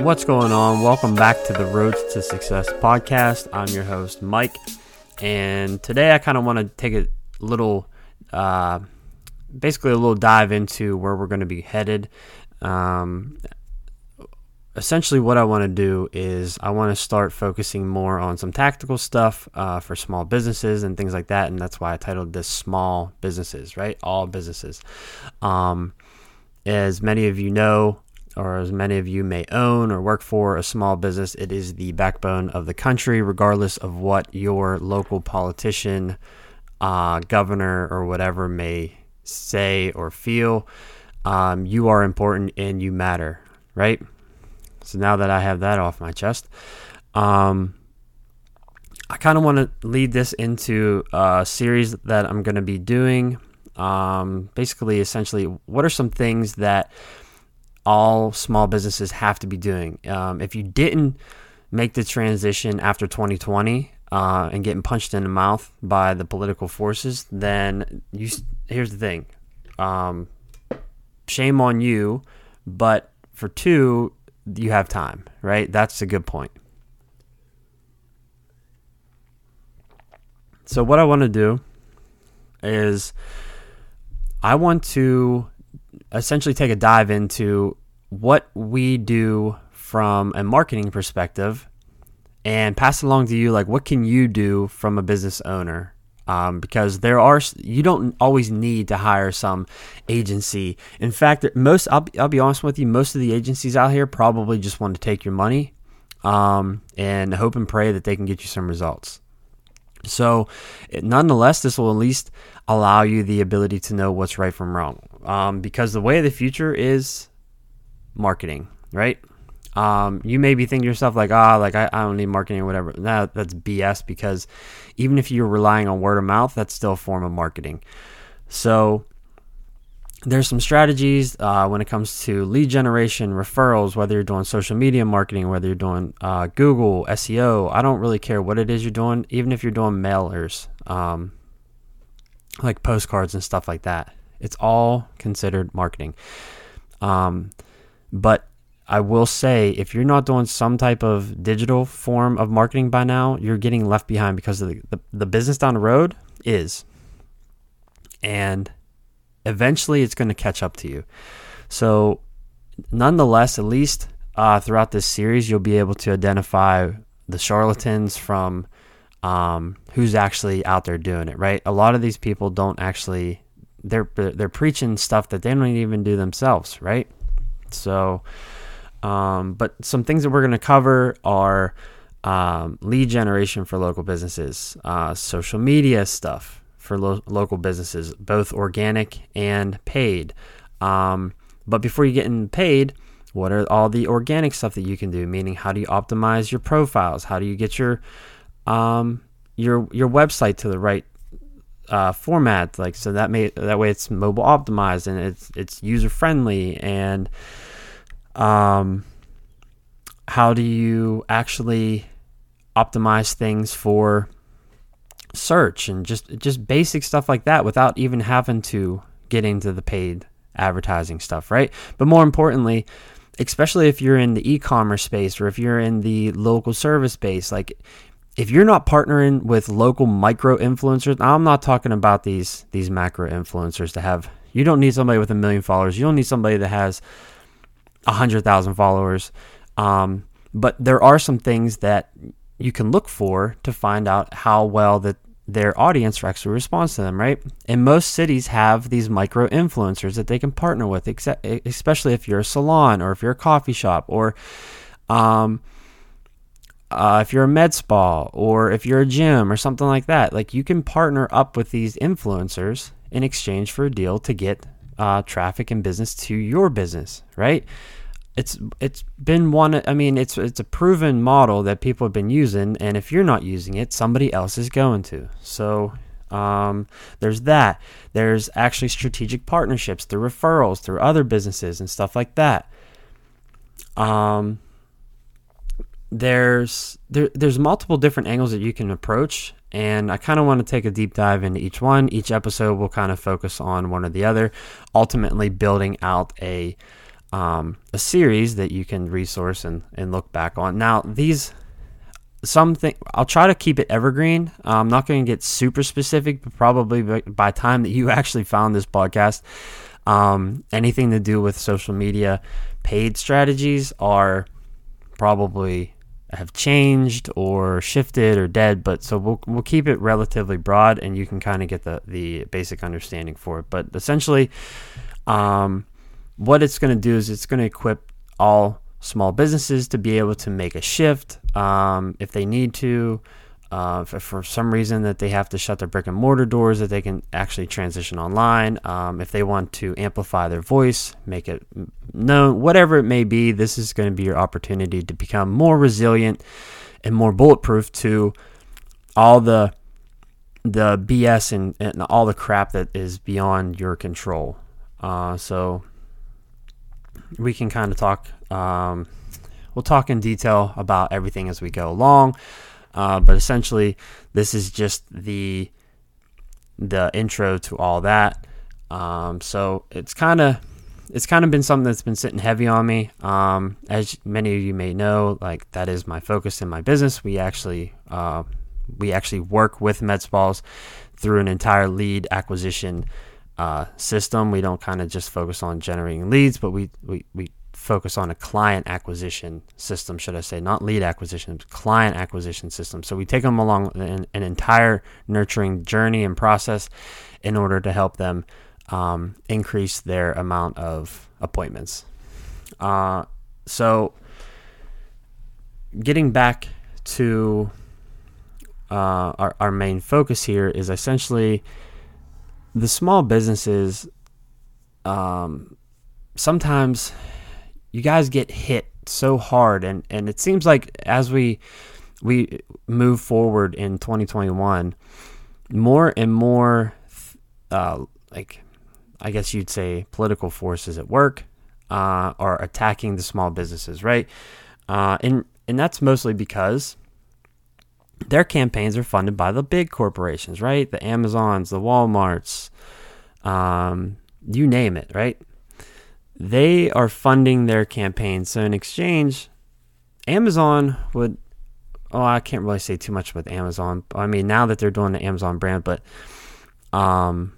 What's going on? Welcome back to the Rhoads to Success podcast. I'm your host, Mike, and today I kind of want to take a little, uh, basically, a little dive into where we're going to be headed. Um, essentially, what I want to do is I want to start focusing more on some tactical stuff uh, for small businesses and things like that, and that's why I titled this "Small Businesses," right? All businesses. Um, as many of you know, or as many of you may own or work for a small business, it is the backbone of the country, regardless of what your local politician, uh, governor, or whatever may say or feel. Um, you are important and you matter, right? So now that I have that off my chest, um, I kind of want to lead this into a series that I'm going to be doing. Um, basically, essentially, what are some things that all small businesses have to be doing. Um, if you didn't make the transition after 2020 uh, and getting punched in the mouth by the political forces, then you here's the thing. Um, shame on you, but for two, you have time, right? That's a good point. So what I want to do is I want to essentially take a dive into what we do from a marketing perspective and pass along to you like what can you do from a business owner? Um, because there are you don't always need to hire some agency. In fact most I'll, I'll be honest with you most of the agencies out here probably just want to take your money um, and hope and pray that they can get you some results. So nonetheless this will at least allow you the ability to know what's right from wrong. Um, because the way of the future is marketing, right? Um, you may be thinking to yourself like, ah, like I, I don't need marketing or whatever. No, that's BS because even if you're relying on word of mouth, that's still a form of marketing. So there's some strategies uh, when it comes to lead generation, referrals, whether you're doing social media marketing, whether you're doing uh, Google, SEO. I don't really care what it is you're doing, even if you're doing mailers, um, like postcards and stuff like that. It's all considered marketing. Um, but I will say, if you're not doing some type of digital form of marketing by now, you're getting left behind because the, the, the business down the road is. And eventually it's going to catch up to you. So, nonetheless, at least uh, throughout this series, you'll be able to identify the charlatans from um, who's actually out there doing it, right? A lot of these people don't actually they're they're preaching stuff that they don't even do themselves, right? So, um, but some things that we're going to cover are um, lead generation for local businesses, uh, social media stuff for lo- local businesses, both organic and paid. Um, but before you get in paid, what are all the organic stuff that you can do? Meaning, how do you optimize your profiles? How do you get your um, your your website to the right uh, format like so that may that way it's mobile optimized and it's it's user friendly and um how do you actually optimize things for search and just just basic stuff like that without even having to get into the paid advertising stuff right? But more importantly especially if you're in the e-commerce space or if you're in the local service space like if you're not partnering with local micro influencers, I'm not talking about these these macro influencers to have. You don't need somebody with a million followers. You don't need somebody that has a hundred thousand followers. Um, but there are some things that you can look for to find out how well that their audience actually responds to them, right? And most cities have these micro influencers that they can partner with, especially if you're a salon or if you're a coffee shop or um, uh, if you're a med spa or if you're a gym or something like that, like you can partner up with these influencers in exchange for a deal to get uh, traffic and business to your business, right? It's it's been one. I mean, it's it's a proven model that people have been using, and if you're not using it, somebody else is going to. So um, there's that. There's actually strategic partnerships through referrals through other businesses and stuff like that. Um, there's there, there's multiple different angles that you can approach and i kind of want to take a deep dive into each one each episode will kind of focus on one or the other ultimately building out a um, a series that you can resource and, and look back on. Now, these something I'll try to keep it evergreen. I'm not going to get super specific, but probably by, time that you actually found this podcast, um, anything to do with social media paid strategies are probably have changed or shifted or dead. But so we'll we'll keep it relatively broad, and you can kind of get the the basic understanding for it. But essentially, um, what it's going to do is it's going to equip all small businesses to be able to make a shift um, if they need to. Uh, for, some reason that they have to shut their brick and mortar doors, that they can actually transition online. Um, if they want to amplify their voice, make it known, whatever it may be, this is going to be your opportunity to become more resilient and more bulletproof to all the the BS and, and all the crap that is beyond your control. Uh, so we can kind of talk. Um, we'll talk in detail about everything as we go along. Uh, but essentially, this is just the the intro to all that. Um, so it's kind of it's kind of been something that's been sitting heavy on me. Um, as many of you may know, like that is my focus in my business. We actually uh, we actually work with MedSpas through an entire lead acquisition uh, system. We don't kind of just focus on generating leads, but we, we, we focus on a client acquisition system, should I say, not lead acquisition, client acquisition system. So we take them along an, an entire nurturing journey and process in order to help them um, increase their amount of appointments. Uh, so getting back to uh, our, our main focus here is essentially the small businesses um, sometimes you guys get hit so hard and, and it seems like as we we move forward in 2021 more and more uh, like i guess you'd say political forces at work uh, are attacking the small businesses right uh, and and that's mostly because their campaigns are funded by the big corporations, right? The Amazons, the Walmarts, um, you name it, right? They are funding their campaigns. So in exchange, Amazon would. Oh, I can't really say too much about Amazon. I mean, now that they're doing the Amazon brand, but um,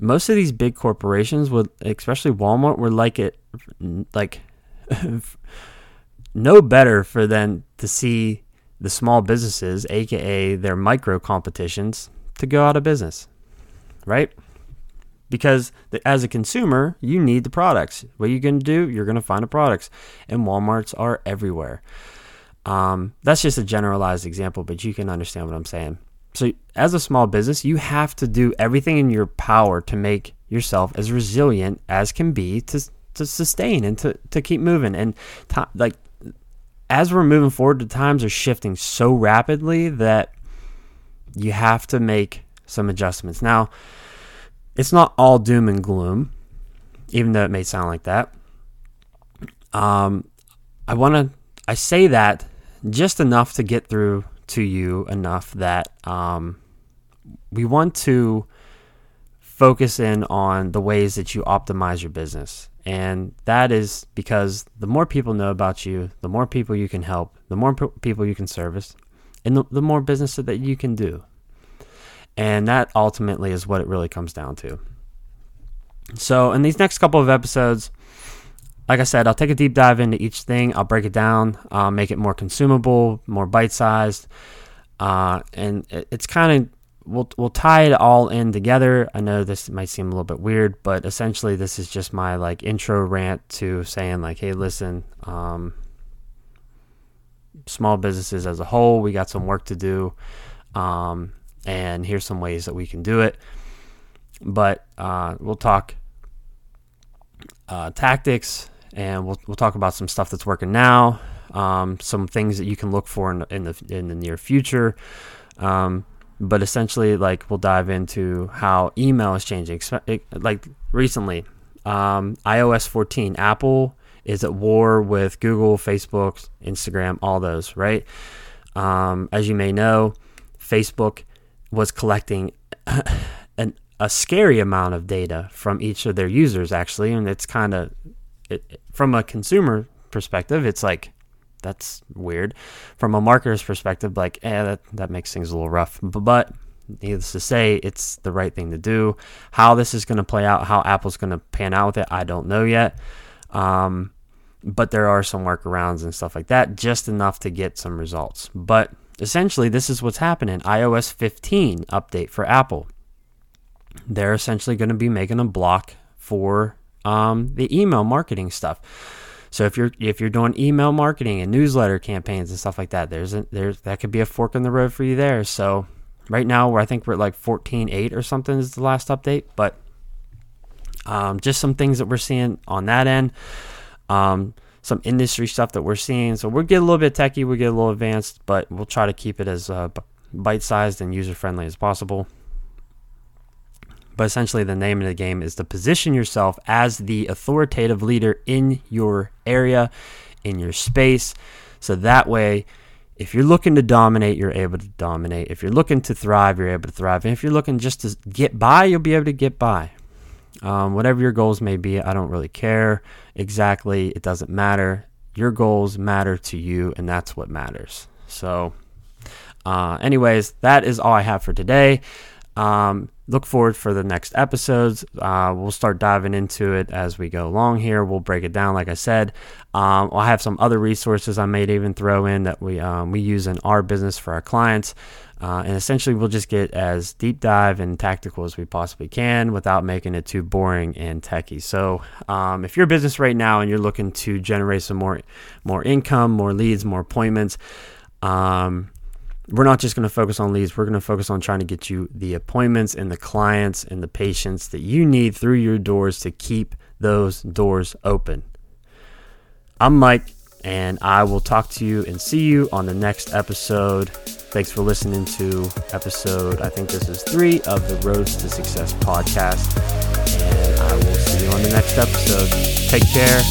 most of these big corporations would, especially Walmart, would like it, like, no better for them to see the small businesses, aka their micro competitions, to go out of business, right? Because the, as a consumer, you need the products. What are you going to do? You're going to find the products, and WalMarts are everywhere. Um, that's just a generalized example, but you can understand what I'm saying. So, as a small business, you have to do everything in your power to make yourself as resilient as can be to to sustain and to, to keep moving. And to, like as we're moving forward, the times are shifting so rapidly that you have to make some adjustments. Now, it's not all doom and gloom, even though it may sound like that. Um, I want to, I say that just enough to get through to you enough that um, we want to focus in on the ways that you optimize your business. And that is because the more people know about you, the more people you can help, the more people you can service, and the, the more business that you can do. And that ultimately is what it really comes down to. So, in these next couple of episodes, like I said, I'll take a deep dive into each thing. I'll break it down, uh, make it more consumable, more bite sized. Uh, and it, it's kind of we'll we'll tie it all in together. I know this might seem a little bit weird, but essentially this is just my like intro rant to saying like, hey, listen, um, small businesses as a whole, we got some work to do, um, and here's some ways that we can do it. But uh, we'll talk uh, tactics, and we'll we'll talk about some stuff that's working now, um, some things that you can look for in, in the in the near future. Um, but essentially like we'll dive into how email is changing like recently um, ios 14 apple is at war with google facebook instagram all those right um, as you may know facebook was collecting an, a scary amount of data from each of their users actually and it's kind of it, from a consumer perspective, it's like that's weird. From a marketer's perspective, like, eh, that, that makes things a little rough. But needless to say, it's the right thing to do. How this is going to play out, how Apple's going to pan out with it, I don't know yet. Um, but there are some workarounds and stuff like that, just enough to get some results. But essentially, this is what's happening iOS 15 update for Apple. They're essentially going to be making a block for um, the email marketing stuff. So if you're if you're doing email marketing and newsletter campaigns and stuff like that, there's a, there's that could be a fork in the road for you there. So right now, where I think we're at like 14.8 or something is the last update, but um, just some things that we're seeing on that end. Um, some industry stuff that we're seeing. So we'll get a little bit techy, we'll get a little advanced, but we'll try to keep it as uh, bite sized and user friendly as possible. But essentially, the name of the game is to position yourself as the authoritative leader in your area, in your space. So that way, if you're looking to dominate, you're able to dominate. If you're looking to thrive, you're able to thrive. And if you're looking just to get by, you'll be able to get by. Um, whatever your goals may be, I don't really care exactly. It doesn't matter. Your goals matter to you, and that's what matters. So, uh, anyways, that is all I have for today. Um, look forward for the next episodes. Uh, we'll start diving into it as we go along here. We'll break it down, like I said. Um, I'll have some other resources I may even throw in that we um, we use in our business for our clients. Uh, and essentially, we'll just get as deep dive and tactical as we possibly can without making it too boring and techy. So, um, if you're a business right now and you're looking to generate some more, more income, more leads, more appointments, um, we're not just going to focus on leads. We're going to focus on trying to get you the appointments and the clients and the patients that you need through your doors to keep those doors open. I'm Mike, and I will talk to you and see you on the next episode. Thanks for listening to episode, I think this is three of the Road to Success podcast. And I will see you on the next episode. Take care